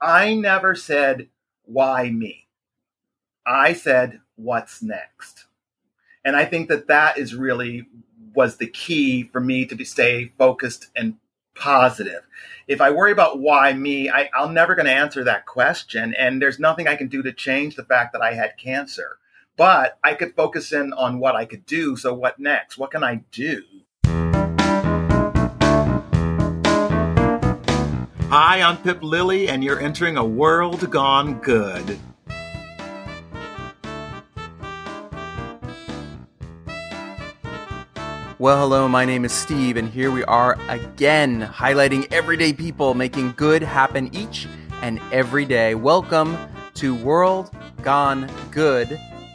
I never said, why me? I said, what's next? And I think that that is really was the key for me to be, stay focused and positive. If I worry about why me, I, I'm never going to answer that question. And there's nothing I can do to change the fact that I had cancer. But I could focus in on what I could do. So, what next? What can I do? Hi, I'm Pip Lilly, and you're entering a world gone good. Well, hello, my name is Steve, and here we are again, highlighting everyday people making good happen each and every day. Welcome to World Gone Good,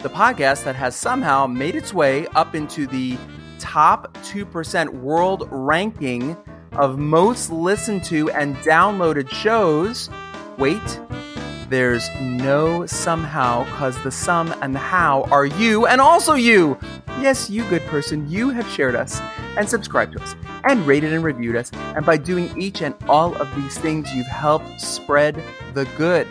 the podcast that has somehow made its way up into the top 2% world ranking of most listened to and downloaded shows. Wait, there's no somehow, because the sum and the how are you and also you. Yes, you good person, you have shared us and subscribed to us and rated and reviewed us. And by doing each and all of these things, you've helped spread the good.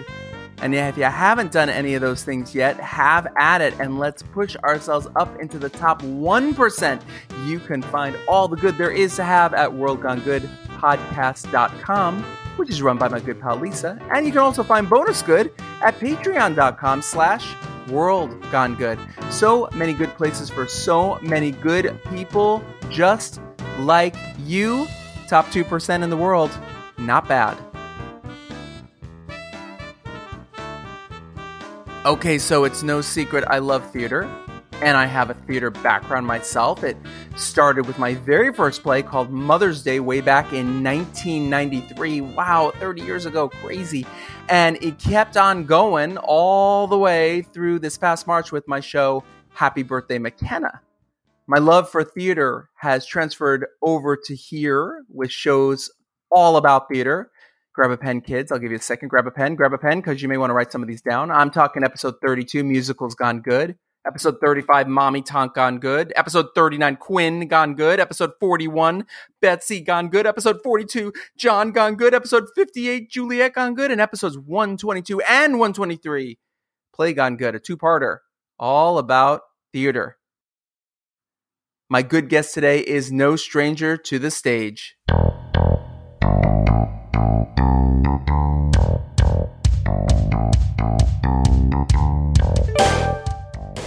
And if you haven't done any of those things yet, have at it and let's push ourselves up into the top 1%. You can find all the good there is to have at worldgonegoodpodcast.com, which is run by my good pal Lisa. And you can also find bonus good at patreon.com slash world gone good. So many good places for so many good people just like you. Top 2% in the world. Not bad. Okay, so it's no secret I love theater, and I have a theater background myself. It started with my very first play called Mother's Day way back in 1993. Wow, 30 years ago, crazy. And it kept on going all the way through this past March with my show, Happy Birthday McKenna. My love for theater has transferred over to here with shows all about theater grab a pen, kids. I'll give you a second. Grab a pen, grab a pen, because you may want to write some of these down. I'm talking episode 32, Musicals Gone Good. Episode 35, Mommy Tonk Gone Good. Episode 39, Quinn Gone Good. Episode 41, Betsy Gone Good. Episode 42, John Gone Good. Episode 58, Juliet Gone Good. And episodes 122 and 123, Play Gone Good, a two parter, all about theater. My good guest today is no stranger to the stage.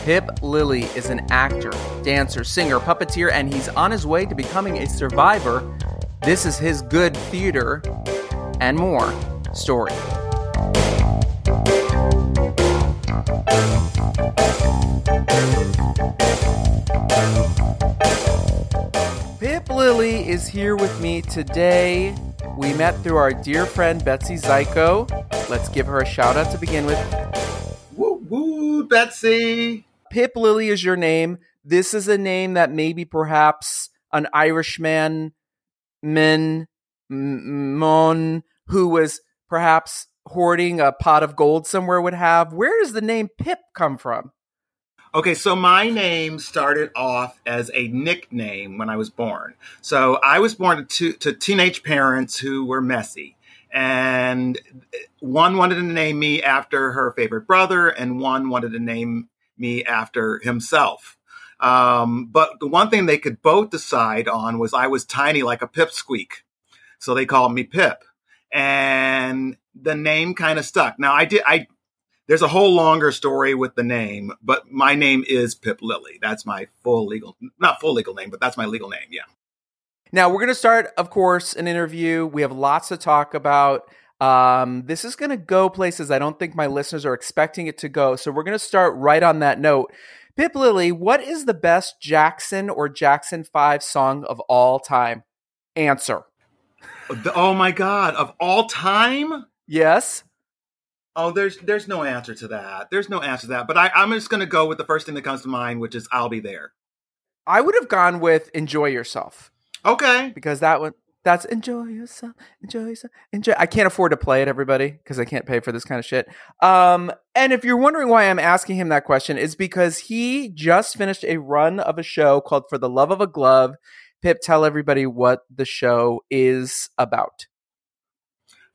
Pip Lilly is an actor, dancer, singer, puppeteer, and he's on his way to becoming a survivor. This is his good theater and more story. Pip Lilly is here with me today. We met through our dear friend Betsy Zyko. Let's give her a shout out to begin with. Woo woo, Betsy. Pip Lilly is your name. This is a name that maybe perhaps an Irishman, Min, Mon, who was perhaps hoarding a pot of gold somewhere would have. Where does the name Pip come from? Okay, so my name started off as a nickname when I was born. So I was born to, to teenage parents who were messy. And one wanted to name me after her favorite brother, and one wanted to name me after himself. Um, but the one thing they could both decide on was I was tiny like a pipsqueak. So they called me Pip. And the name kind of stuck. Now I did, I, there's a whole longer story with the name, but my name is Pip Lilly. That's my full legal, not full legal name, but that's my legal name. Yeah. Now we're going to start, of course, an interview. We have lots to talk about. Um, this is going to go places I don't think my listeners are expecting it to go. So we're going to start right on that note. Pip Lilly, what is the best Jackson or Jackson 5 song of all time? Answer. Oh my God, of all time? Yes. Oh, there's there's no answer to that. There's no answer to that. But I, I'm just gonna go with the first thing that comes to mind, which is I'll be there. I would have gone with Enjoy Yourself. Okay. Because that one that's enjoy yourself, enjoy yourself, enjoy. I can't afford to play it, everybody, because I can't pay for this kind of shit. Um, and if you're wondering why I'm asking him that question, is because he just finished a run of a show called For the Love of a Glove. Pip, tell everybody what the show is about.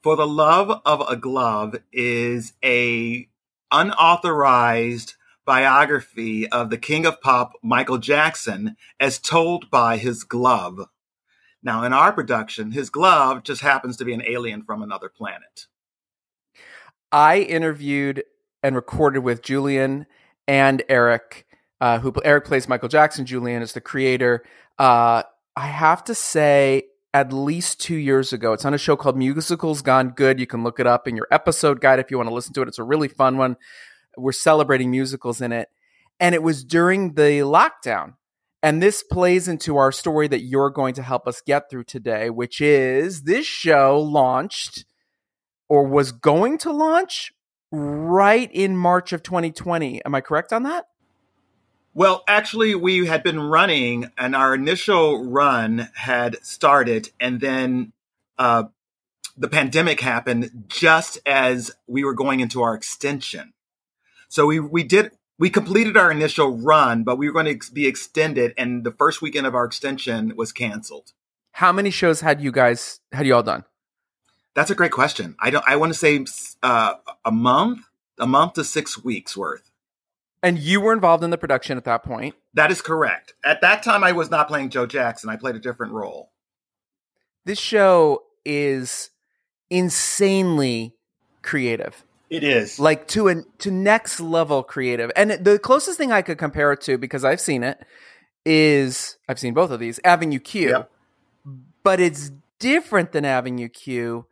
For the Love of a Glove is a unauthorized biography of the king of pop, Michael Jackson, as told by his glove. Now, in our production, his glove just happens to be an alien from another planet. I interviewed and recorded with Julian and Eric, uh, who Eric plays Michael Jackson. Julian is the creator. Uh, I have to say, at least two years ago, it's on a show called Musicals Gone Good. You can look it up in your episode guide if you want to listen to it. It's a really fun one. We're celebrating musicals in it. And it was during the lockdown. And this plays into our story that you're going to help us get through today, which is this show launched or was going to launch right in March of 2020. Am I correct on that? Well, actually, we had been running, and our initial run had started, and then uh, the pandemic happened just as we were going into our extension. So we we did we completed our initial run, but we were going to be extended, and the first weekend of our extension was canceled. How many shows had you guys had you all done? That's a great question. I don't. I want to say uh, a month, a month to six weeks worth. And you were involved in the production at that point. That is correct. At that time, I was not playing Joe Jackson. I played a different role. This show is insanely creative. It is like to a to next level creative. And the closest thing I could compare it to, because I've seen it, is I've seen both of these Avenue Q, yep. but it's different than Avenue Q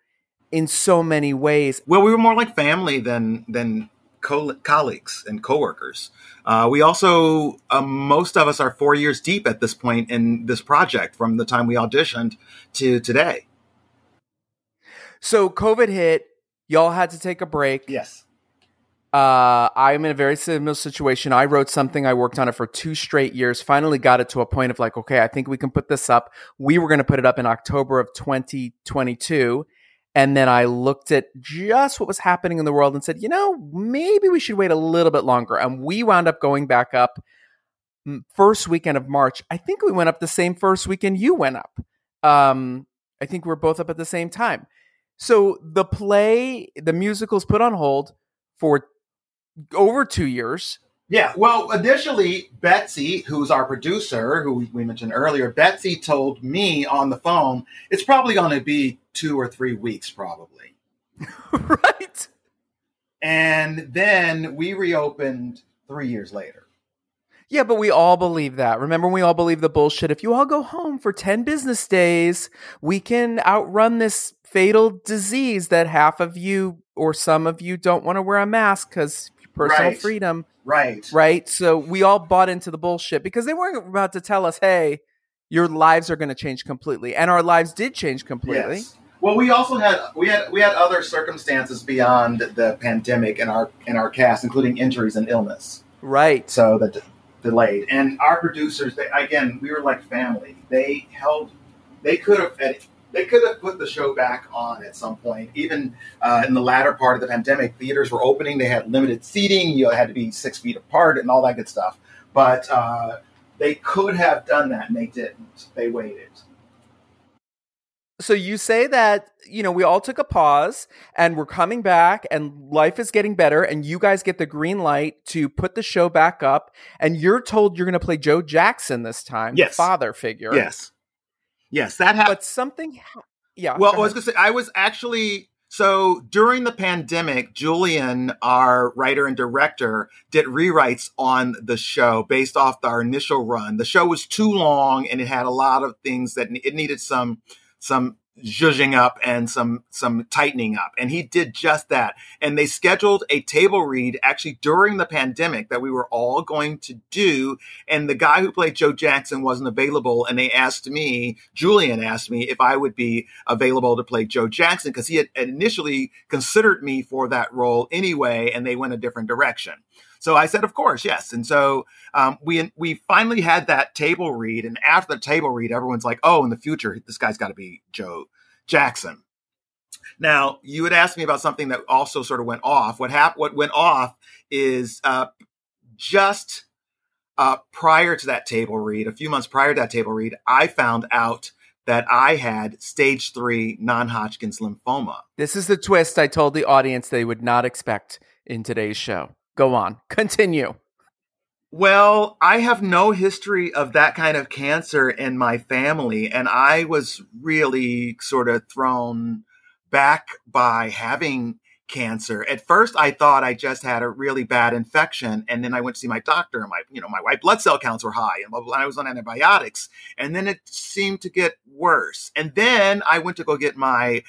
in so many ways. Well, we were more like family than than co- colleagues and coworkers. Uh, we also, uh, most of us are four years deep at this point in this project from the time we auditioned to today. So COVID hit, y'all had to take a break. Yes. Uh, I'm in a very similar situation. I wrote something, I worked on it for two straight years, finally got it to a point of like, okay, I think we can put this up. We were going to put it up in October of 2022. And then I looked at just what was happening in the world and said, you know, maybe we should wait a little bit longer. And we wound up going back up first weekend of March. I think we went up the same first weekend you went up. Um, I think we are both up at the same time. So the play, the musical's put on hold for over two years. Yeah, well, initially, Betsy, who's our producer, who we mentioned earlier, Betsy told me on the phone, it's probably going to be two or three weeks, probably. right. And then we reopened three years later. Yeah, but we all believe that. Remember, we all believe the bullshit. If you all go home for 10 business days, we can outrun this fatal disease that half of you or some of you don't want to wear a mask because personal right. freedom. Right. Right. So we all bought into the bullshit because they weren't about to tell us, hey, your lives are going to change completely. And our lives did change completely. Yes. Well, we also had we had we had other circumstances beyond the pandemic in our in our cast, including injuries and illness. Right. So that d- delayed. And our producers, they, again, we were like family. They held. They could have they could have put the show back on at some point. Even uh, in the latter part of the pandemic, theaters were opening. They had limited seating. You had to be six feet apart and all that good stuff. But uh, they could have done that, and they didn't. They waited. So you say that you know we all took a pause and we're coming back and life is getting better and you guys get the green light to put the show back up and you're told you're going to play Joe Jackson this time, yes. father figure. Yes. Yes, that happened. But something, yeah. Well, I was going to say, I was actually so during the pandemic, Julian, our writer and director, did rewrites on the show based off our initial run. The show was too long and it had a lot of things that it needed some some zhuzhing up and some some tightening up. And he did just that. And they scheduled a table read actually during the pandemic that we were all going to do. And the guy who played joe jackson wasn't available. And they asked me julian asked me if i would be available to play joe jackson because he had initially considered me for that role anyway and they went a different direction so I said, of course, yes. And so um, we we finally had that table read, and after the table read, everyone's like, oh, in the future, this guy's got to be Joe Jackson. Now, you had asked me about something that also sort of went off. What happened? What went off is uh, just uh, prior to that table read, a few months prior to that table read, I found out that I had stage three non Hodgkin's lymphoma. This is the twist I told the audience they would not expect in today's show. Go on, continue. Well, I have no history of that kind of cancer in my family, and I was really sort of thrown back by having cancer. At first, I thought I just had a really bad infection, and then I went to see my doctor, and my you know my white blood cell counts were high, and blah, blah, blah, I was on antibiotics, and then it seemed to get worse. And then I went to go get my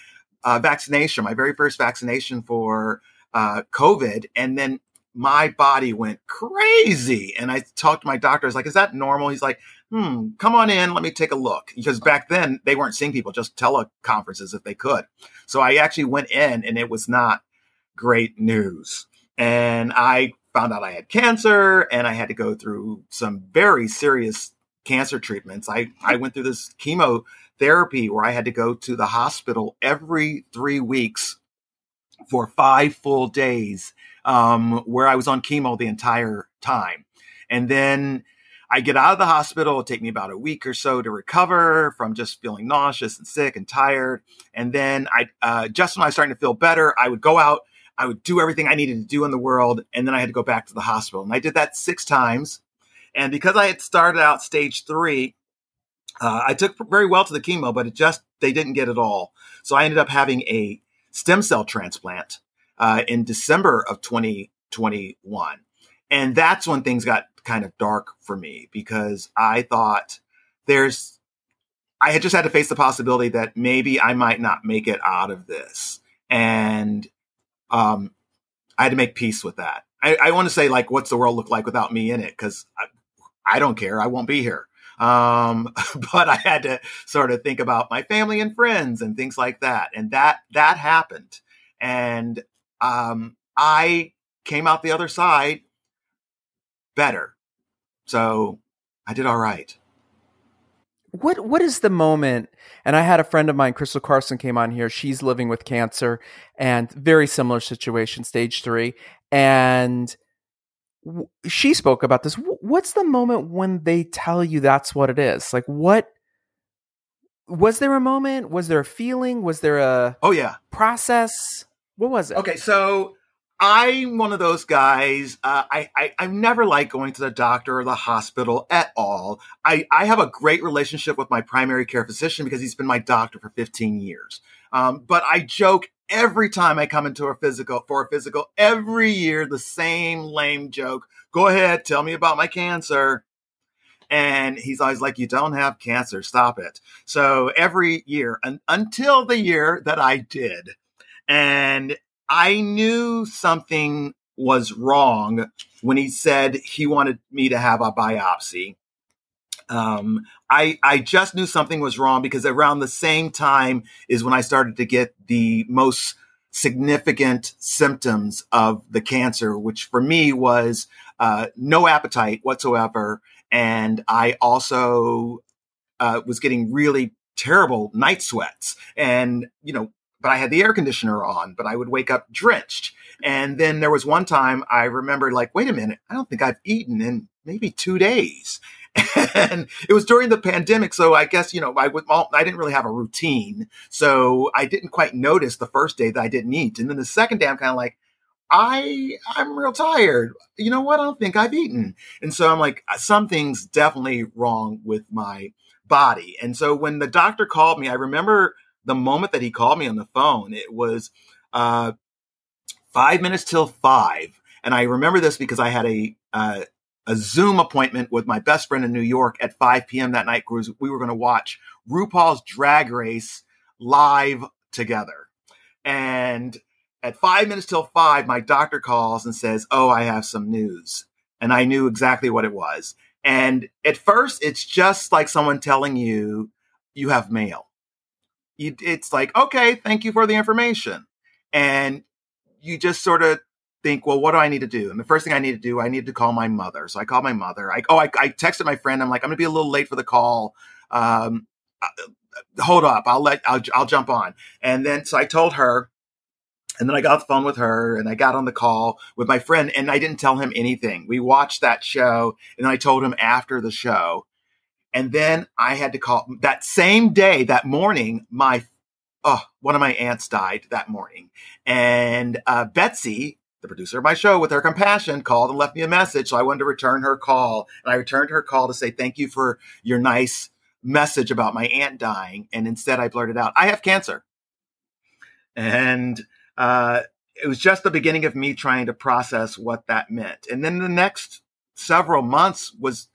uh, vaccination, my very first vaccination for uh, COVID, and then my body went crazy. And I talked to my doctor. I was like, is that normal? He's like, hmm, come on in. Let me take a look. Because back then they weren't seeing people, just teleconferences if they could. So I actually went in and it was not great news. And I found out I had cancer and I had to go through some very serious cancer treatments. I, I went through this chemotherapy where I had to go to the hospital every three weeks for five full days um, where I was on chemo the entire time. And then I get out of the hospital. It'll take me about a week or so to recover from just feeling nauseous and sick and tired. And then I, uh, just when I was starting to feel better, I would go out. I would do everything I needed to do in the world. And then I had to go back to the hospital. And I did that six times. And because I had started out stage three, uh, I took very well to the chemo, but it just, they didn't get it all. So I ended up having a stem cell transplant uh, in December of 2021. And that's when things got kind of dark for me because I thought there's, I had just had to face the possibility that maybe I might not make it out of this. And um, I had to make peace with that. I, I want to say, like, what's the world look like without me in it? Because I, I don't care. I won't be here. Um, but I had to sort of think about my family and friends and things like that. And that, that happened. And um, I came out the other side better. So I did all right. What what is the moment? And I had a friend of mine, Crystal Carson, came on here. She's living with cancer and very similar situation, stage three. And w- she spoke about this. W- what's the moment when they tell you that's what it is? Like, what was there a moment? Was there a feeling? Was there a oh yeah process? What was it? Okay, so I'm one of those guys. Uh, I, I I've never like going to the doctor or the hospital at all. I I have a great relationship with my primary care physician because he's been my doctor for 15 years. Um, but I joke every time I come into a physical for a physical every year the same lame joke. Go ahead, tell me about my cancer. And he's always like, "You don't have cancer. Stop it." So every year, and until the year that I did, and I knew something was wrong when he said he wanted me to have a biopsy. Um, I I just knew something was wrong because around the same time is when I started to get the most significant symptoms of the cancer, which for me was uh, no appetite whatsoever, and I also uh, was getting really terrible night sweats, and you know but I had the air conditioner on, but I would wake up drenched. And then there was one time I remembered, like, wait a minute, I don't think I've eaten in maybe two days. and it was during the pandemic. So I guess, you know, I I didn't really have a routine. So I didn't quite notice the first day that I didn't eat. And then the second day, I'm kind of like, I, I'm real tired. You know what? I don't think I've eaten. And so I'm like, uh, something's definitely wrong with my body. And so when the doctor called me, I remember the moment that he called me on the phone, it was uh, five minutes till five. And I remember this because I had a uh, a Zoom appointment with my best friend in New York at 5 p.m. that night. We were going to watch RuPaul's Drag Race live together. And at five minutes till five, my doctor calls and says, Oh, I have some news. And I knew exactly what it was. And at first, it's just like someone telling you you have mail you, it's like, okay, thank you for the information. And you just sort of think, well, what do I need to do? And the first thing I need to do, I need to call my mother. So I called my mother. I, oh, I, I texted my friend. I'm like, I'm going to be a little late for the call. Um, uh, hold up. I'll let, I'll, I'll jump on. And then, so I told her, and then I got the phone with her and I got on the call with my friend and I didn't tell him anything. We watched that show and I told him after the show And then I had to call that same day, that morning, my, oh, one of my aunts died that morning. And uh, Betsy, the producer of my show, with her compassion, called and left me a message. So I wanted to return her call. And I returned her call to say, thank you for your nice message about my aunt dying. And instead I blurted out, I have cancer. And uh, it was just the beginning of me trying to process what that meant. And then the next several months was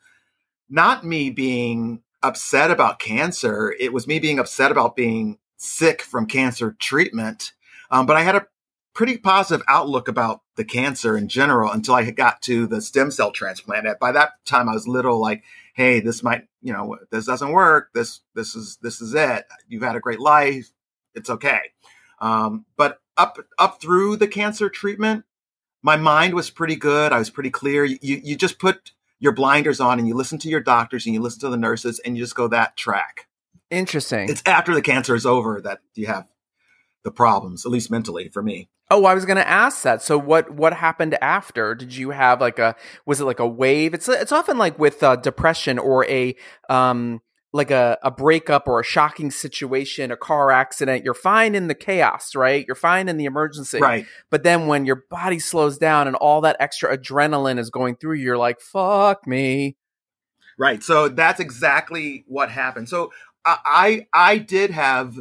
not me being upset about cancer. It was me being upset about being sick from cancer treatment. Um, but I had a pretty positive outlook about the cancer in general until I got to the stem cell transplant. By that time, I was little like, "Hey, this might, you know, this doesn't work. This, this is, this is it. You've had a great life. It's okay." Um, but up, up through the cancer treatment, my mind was pretty good. I was pretty clear. You, you just put your blinders on and you listen to your doctors and you listen to the nurses and you just go that track. Interesting. It's after the cancer is over that you have the problems, at least mentally for me. Oh, I was going to ask that. So what what happened after? Did you have like a was it like a wave? It's it's often like with uh, depression or a um like a, a breakup or a shocking situation, a car accident, you're fine in the chaos, right? You're fine in the emergency. Right. But then when your body slows down and all that extra adrenaline is going through, you're like, fuck me. Right. So that's exactly what happened. So I I did have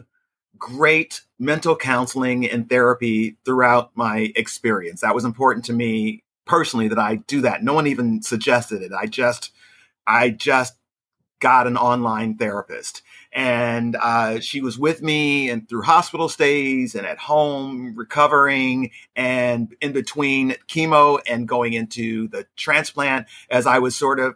great mental counseling and therapy throughout my experience. That was important to me personally that I do that. No one even suggested it. I just I just got an online therapist. And uh, she was with me and through hospital stays and at home recovering and in between chemo and going into the transplant as i was sort of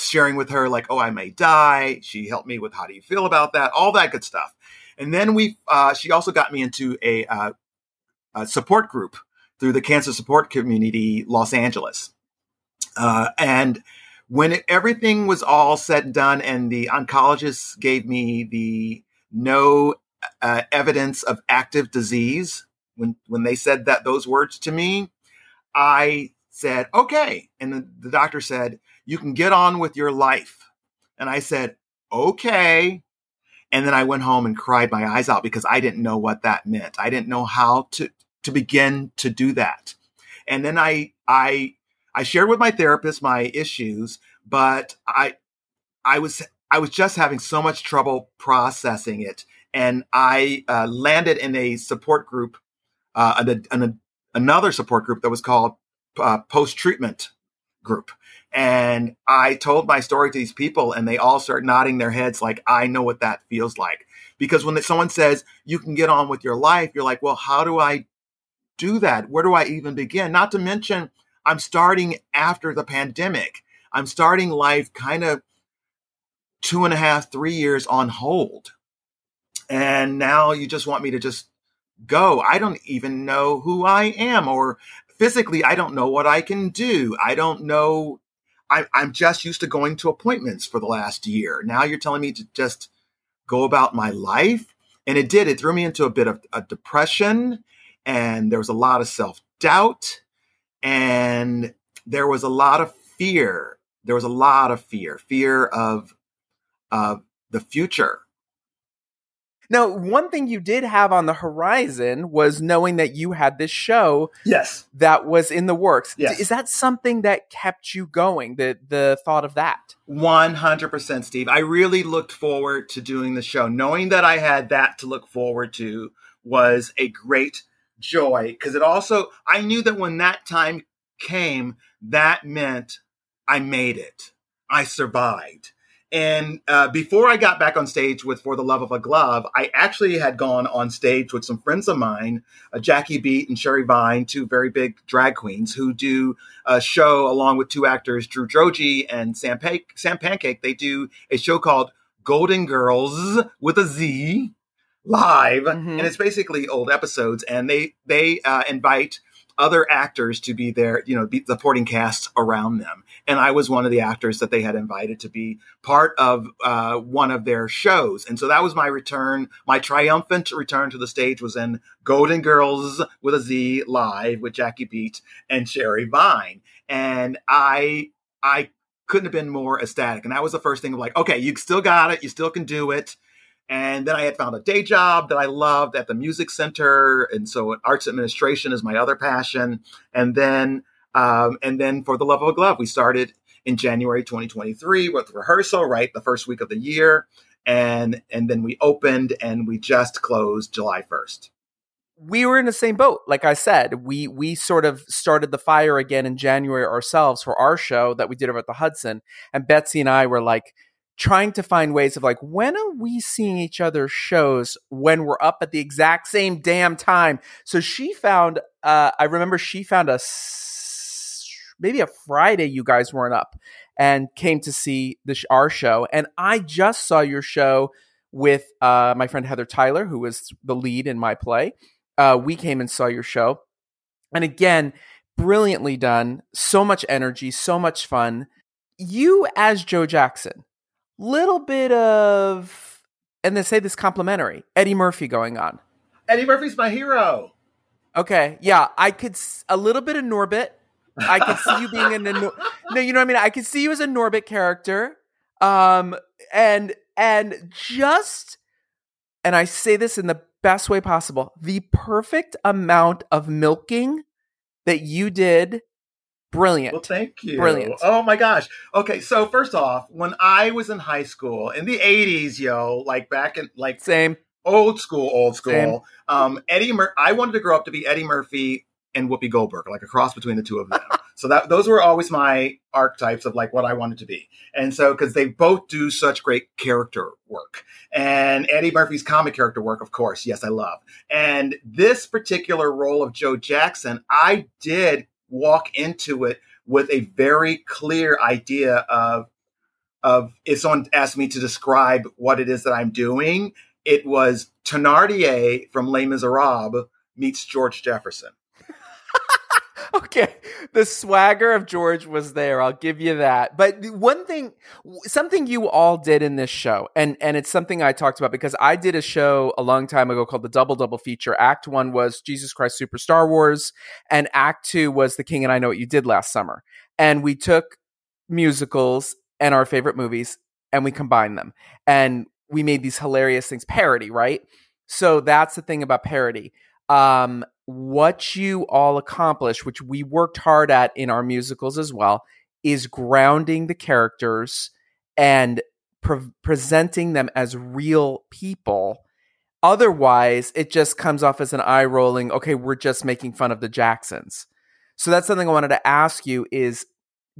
sharing with her like oh i may die. She helped me with how do you feel about that? All that good stuff. And then we uh, she also got me into a, uh, a, support group through the cancer support community los angeles. Uh, and when it, everything was all said and done and the oncologists gave me the no uh, evidence of active disease when when they said that those words to me i said okay. And the, the doctor said you can get on with your life. And i said okay. And then i went home and cried my eyes out because i didn't know what that meant. I didn't know how to to begin to do that. And then i i I shared with my therapist my issues, but I I was I was just having so much trouble processing it, and I uh, landed in a support group, uh, an, an, another support group that was called uh, post treatment group. And I told my story to these people, and they all start nodding their heads like, I know what that feels like. Because when someone says you can get on with your life, you're like, well, how do I do that? Where do I even begin? Not to mention, I'm starting after the pandemic. I'm starting life kind of two and a half, three years on hold. And now you just want me to just go. I don't even know who I am, or physically, I don't know what I can do. I don't know. I, I'm just used to going to appointments for the last year. Now you're telling me to just go about my life. And it did. It threw me into a bit of a depression, and there was a lot of self doubt and there was a lot of fear. There was a lot of fear, fear of of the future. Now, one thing you did have on the horizon was knowing that you had this show. Yes. That was in the works. Yes. Is that something that kept you going? The the thought of that? 100% Steve. I really looked forward to doing the show. Knowing that I had that to look forward to was a great joy because it also, I knew that when that time came, that meant I made it. I survived. And uh, before I got back on stage with For the Love of a Glove, I actually had gone on stage with some friends of mine, uh, Jackie Beat and Sherry Vine, two very big drag queens who do a show along with two actors, Drew Droege and Sam, pa- Sam Pancake. They do a show called Golden Girls with a Z live, mm-hmm. and it's basically old episodes. And they they uh, invite other actors to be there, you know, be supporting cast around them. And I was one of the actors that they had invited to be part of uh, one of their shows. And so that was my return. My triumphant return to the stage was in Golden Girls with a Z live with Jackie Beat and Sherry Vine. And I I couldn't have been more ecstatic. And that was the first thing of like, okay, you still got it, you still can do it. And then I had found a day job that I loved at the music center, and so arts administration is my other passion. And then, um, and then for the love of a glove, we started in January 2023 with rehearsal, right, the first week of the year, and and then we opened and we just closed July 1st we were in the same boat. Like I said, we we sort of started the fire again in January ourselves for our show that we did over at the Hudson. And Betsy and I were like trying to find ways of like when are we seeing each other's shows when we're up at the exact same damn time. So she found uh I remember she found a maybe a Friday you guys weren't up and came to see the our show and I just saw your show with uh, my friend Heather Tyler, who was the lead in my play uh, we came and saw your show. And again, brilliantly done. So much energy, so much fun. You as Joe Jackson, little bit of, and they say this complimentary, Eddie Murphy going on. Eddie Murphy's my hero. Okay, yeah, I could a little bit of Norbit. I could see you being in a no, you know what I mean. I could see you as a Norbit character, um, and and just, and I say this in the best way possible. The perfect amount of milking that you did. Brilliant. Well, thank you. Brilliant. Oh my gosh. Okay, so first off, when I was in high school in the 80s, yo, like back in like same old school, old school, Same. um Eddie Mur- I wanted to grow up to be Eddie Murphy and Whoopi Goldberg, like a cross between the two of them. so that those were always my archetypes of like what I wanted to be. And so because they both do such great character work. And Eddie Murphy's comic character work, of course, yes, I love. And this particular role of Joe Jackson, I did walk into it with a very clear idea of of if someone asked me to describe what it is that I'm doing, it was Thénardier from Les Miserables meets George Jefferson. okay, the swagger of George was there. I'll give you that. But one thing, something you all did in this show, and and it's something I talked about because I did a show a long time ago called the Double Double Feature. Act one was Jesus Christ Super Star Wars, and Act two was The King and I Know What You Did Last Summer. And we took musicals and our favorite movies and we combined them, and we made these hilarious things parody, right? So that's the thing about parody. Um, what you all accomplish, which we worked hard at in our musicals as well, is grounding the characters and pre- presenting them as real people. Otherwise, it just comes off as an eye rolling, okay, we're just making fun of the Jacksons. So that's something I wanted to ask you is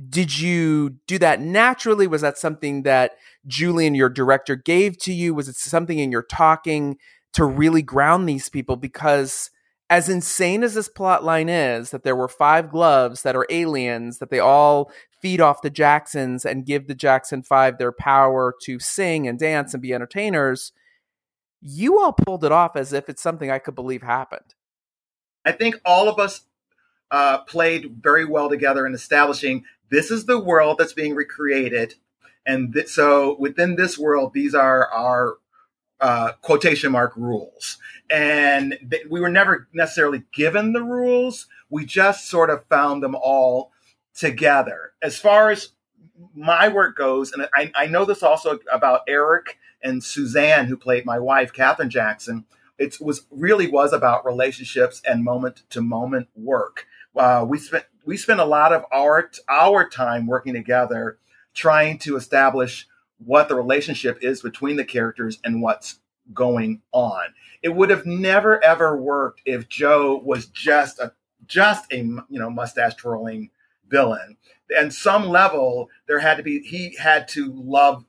did you do that naturally? Was that something that Julian, your director, gave to you? Was it something in your talking to really ground these people? Because as insane as this plot line is, that there were five gloves that are aliens, that they all feed off the Jacksons and give the Jackson Five their power to sing and dance and be entertainers, you all pulled it off as if it's something I could believe happened. I think all of us uh, played very well together in establishing this is the world that's being recreated. And th- so within this world, these are our uh, quotation mark rules. And th- we were never necessarily given the rules. We just sort of found them all together. As far as my work goes, and I, I know this also about Eric and Suzanne, who played my wife, Katherine Jackson. It was really was about relationships and moment to moment work. Uh, we spent we spent a lot of our our time working together, trying to establish what the relationship is between the characters and what's going on. It would have never ever worked if Joe was just a just a you know mustache twirling villain. And some level there had to be he had to love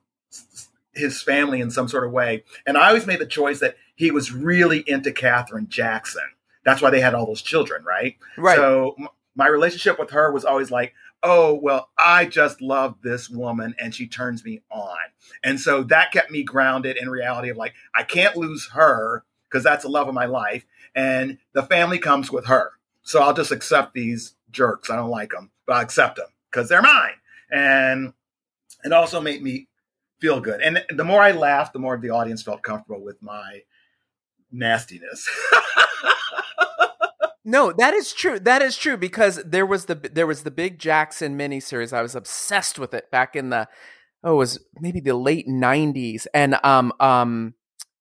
his family in some sort of way. And I always made the choice that he was really into Katherine Jackson. That's why they had all those children, right? Right. So my relationship with her was always like, oh, well, I just love this woman and she turns me on. And so that kept me grounded in reality of like, I can't lose her because that's the love of my life. And the family comes with her. So I'll just accept these jerks. I don't like them, but I accept them because they're mine. And it also made me feel good. And the more I laughed, the more the audience felt comfortable with my nastiness. No, that is true. That is true because there was the there was the big Jackson miniseries. I was obsessed with it back in the oh, it was maybe the late '90s, and um um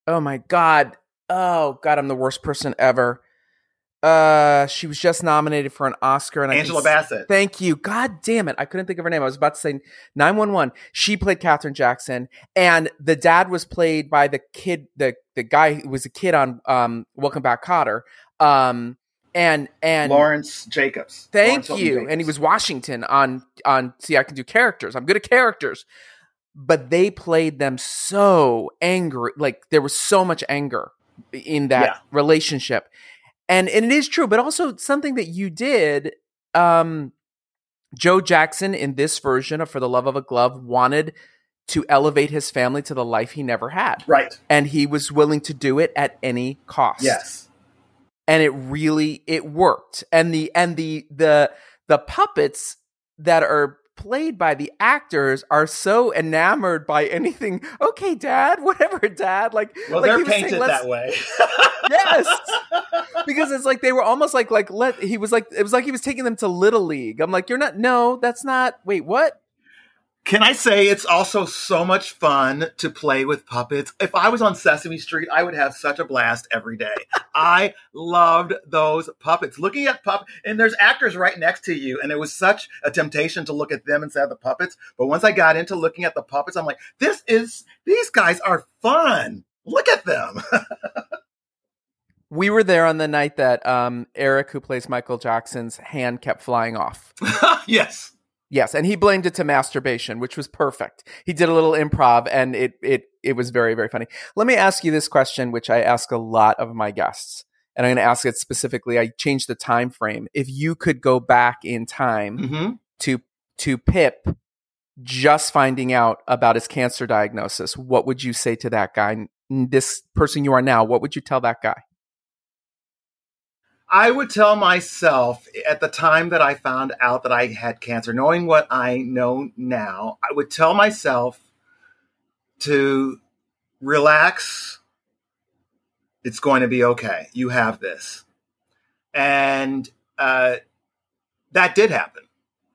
oh my god, oh god, I'm the worst person ever. Uh, she was just nominated for an Oscar, and Angela I Bassett. Thank you. God damn it, I couldn't think of her name. I was about to say nine one one. She played Katherine Jackson, and the dad was played by the kid, the the guy who was a kid on um Welcome Back, Kotter. Um, and and Lawrence Jacobs. Thank Lawrence you. Jacobs. And he was Washington on on. See, I can do characters. I'm good at characters, but they played them so angry. Like there was so much anger in that Yeah. relationship, and and it is true. But also something that you did. Um, Joe Jackson in this version of For the Love of a Glove wanted to elevate his family to the life he never had, right. and he was willing to do it at any cost Yes. And it really it worked. And the and the the the puppets that are played by the actors are so enamored by anything okay dad whatever dad like Well, like they're was saying, painted that way. yes. Because it's like they were almost like like let he was like it was like he was taking them to little league. I'm like you're not no that's not wait what Can I say it's also so much fun to play with puppets? If I was on Sesame Street, I would have such a blast every day. I loved those puppets. Looking at pup and there's actors right next to you, and it was such a temptation to look at them instead of the puppets. But once I got into looking at the puppets, I'm like, this is these guys are fun. Look at them. we were there on the night that um eric who plays michael jackson's hand kept flying off yes. Yes, and he blamed it to masturbation, which was perfect. He did a little improv and it it it was very very funny. Let me ask you this question which I ask a lot of my guests. And I'm going to ask it specifically. I changed the time frame. If you could go back in time hmm to to Pip just finding out about his cancer diagnosis, what would you say to that guy? This person you are now, what would you tell that guy? I would tell myself at the time that I found out that I had cancer, knowing what I know now, I would tell myself to relax. It's going to be okay. You have this. And uh, that did happen.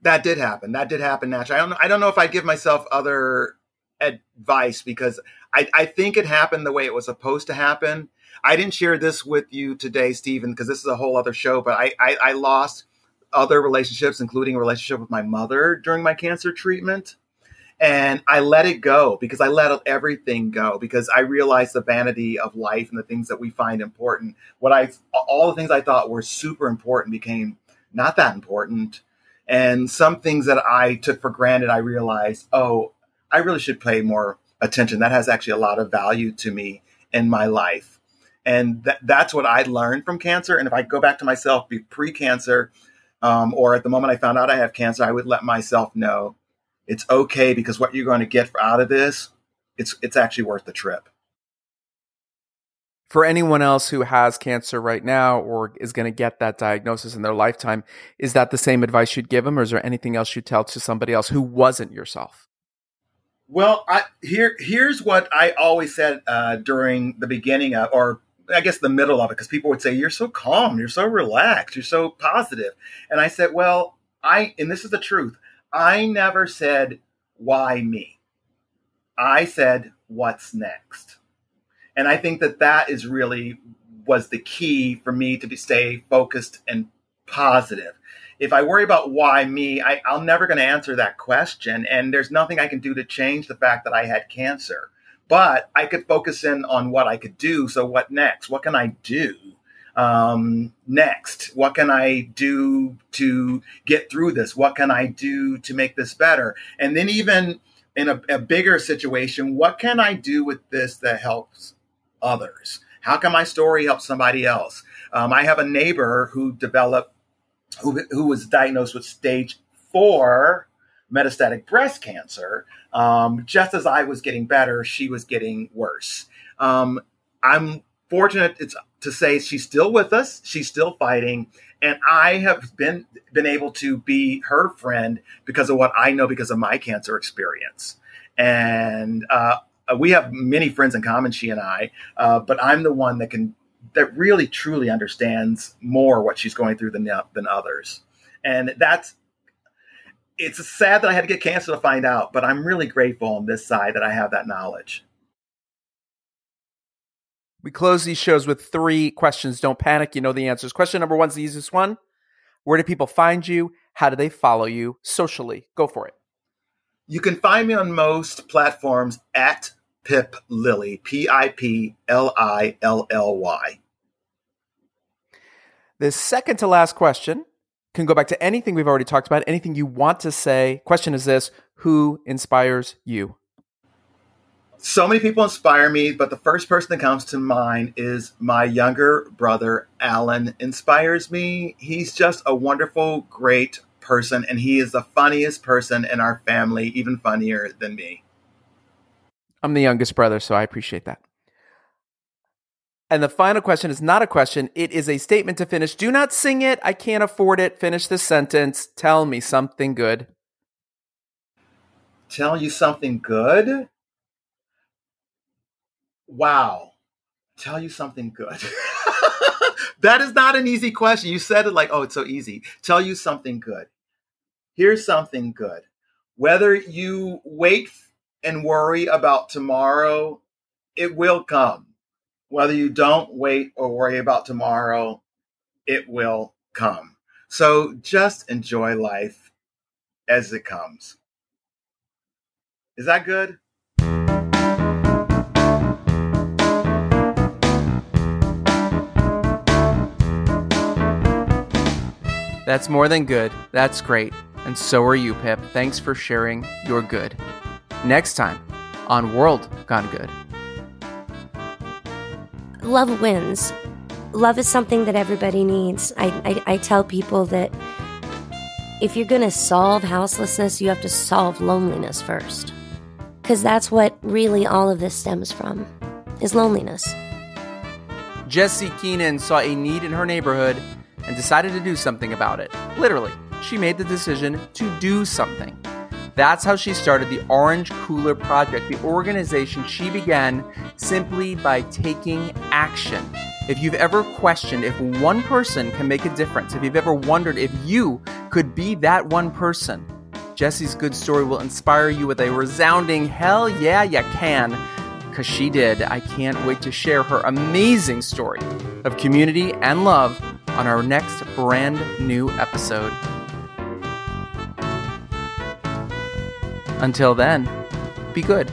That did happen. That did happen naturally. I don't know, I don't know if I'd give myself other advice because I, I think it happened the way it was supposed to happen. I didn't share this with you today, Stephen, because this is a whole other show, but I, I, I lost other relationships, including a relationship with my mother during my cancer treatment. And I let it go because I let everything go because I realized the vanity of life and the things that we find important. What I, all the things I thought were super important became not that important. And some things that I took for granted, I realized, oh, I really should pay more attention. That has actually a lot of value to me in my life. And that, that's what I learned from cancer. And if I go back to myself be pre-cancer, um, or at the moment I found out I have cancer, I would let myself know it's okay because what you're going to get out of this, it's it's actually worth the trip. For anyone else who has cancer right now or is going to get that diagnosis in their lifetime, is that the same advice you'd give them, or is there anything else you'd tell to somebody else who wasn't yourself? Well, I, here here's what I always said uh, during the beginning of, or I guess the middle of it, because people would say, You're so calm, you're so relaxed, you're so positive. And I said, Well, I, and this is the truth, I never said, Why me? I said, What's next? And I think that that is really was the key for me to be, stay focused and positive. If I worry about why me, I, I'm never going to answer that question. And there's nothing I can do to change the fact that I had cancer but I could focus in on what I could do. So, what next? What can I do um, next? What can I do to get through this? What can I do to make this better? And then, even in a, a bigger situation, what can I do with this that helps others? How can my story help somebody else? Um, I have a neighbor who developed, who, who was diagnosed with stage four metastatic breast cancer. Um, just as I was getting better, she was getting worse. Um, I'm fortunate it's, to say she's still with us. She's still fighting, and I have been been able to be her friend because of what I know because of my cancer experience. And uh, we have many friends in common, she and I. Uh, but I'm the one that can that really truly understands more what she's going through than than others. And that's it's sad that I had to get cancer to find out, but I'm really grateful on this side that I have that knowledge. We close these shows with three questions. Don't panic. You know the answers. Question number one's the easiest one. Where do people find you? How do they follow you socially? Go for it. You can find me on most platforms at Pip Lilly, P I P L I L L Y. The second to last question can go back to anything we've already talked about, anything you want to say. Question is this Who inspires you? So many people inspire me, but the first person that comes to mind is my younger brother, Alan, inspires me. He's just a wonderful, great person, and he is the funniest person in our family, even funnier than me. I'm the youngest brother, so I appreciate that. And the final question is not a question, it is a statement to finish. Do not sing it. I can't afford it. Finish the sentence. Tell me something good. Tell you something good? Wow. Tell you something good. that is not an easy question. You said it like, oh, it's so easy. Tell you something good. Here's something good. Whether you wait and worry about tomorrow, it will come. Whether you don't wait or worry about tomorrow, it will come. So just enjoy life as it comes. Is that good? That's more than good. That's great. And so are you, Pip. Thanks for sharing your good. Next time on World Gone Good. Love wins. Love is something that everybody needs. I, I, I tell people that if you're going to solve houselessness, you have to solve loneliness first. Because that's what really all of this stems from, is loneliness. Jesse Keenan saw a need in her neighborhood and decided to do something about it. Literally, she made the decision to do something. That's how she started the Orange Cooler Project, the organization she began simply by taking action. If you've ever questioned if one person can make a difference, if you've ever wondered if you could be that one person, Jesse's good story will inspire you with a resounding hell yeah, you can. Because she did. I can't wait to share her amazing story of community and love on our next brand new episode. Until then, be good.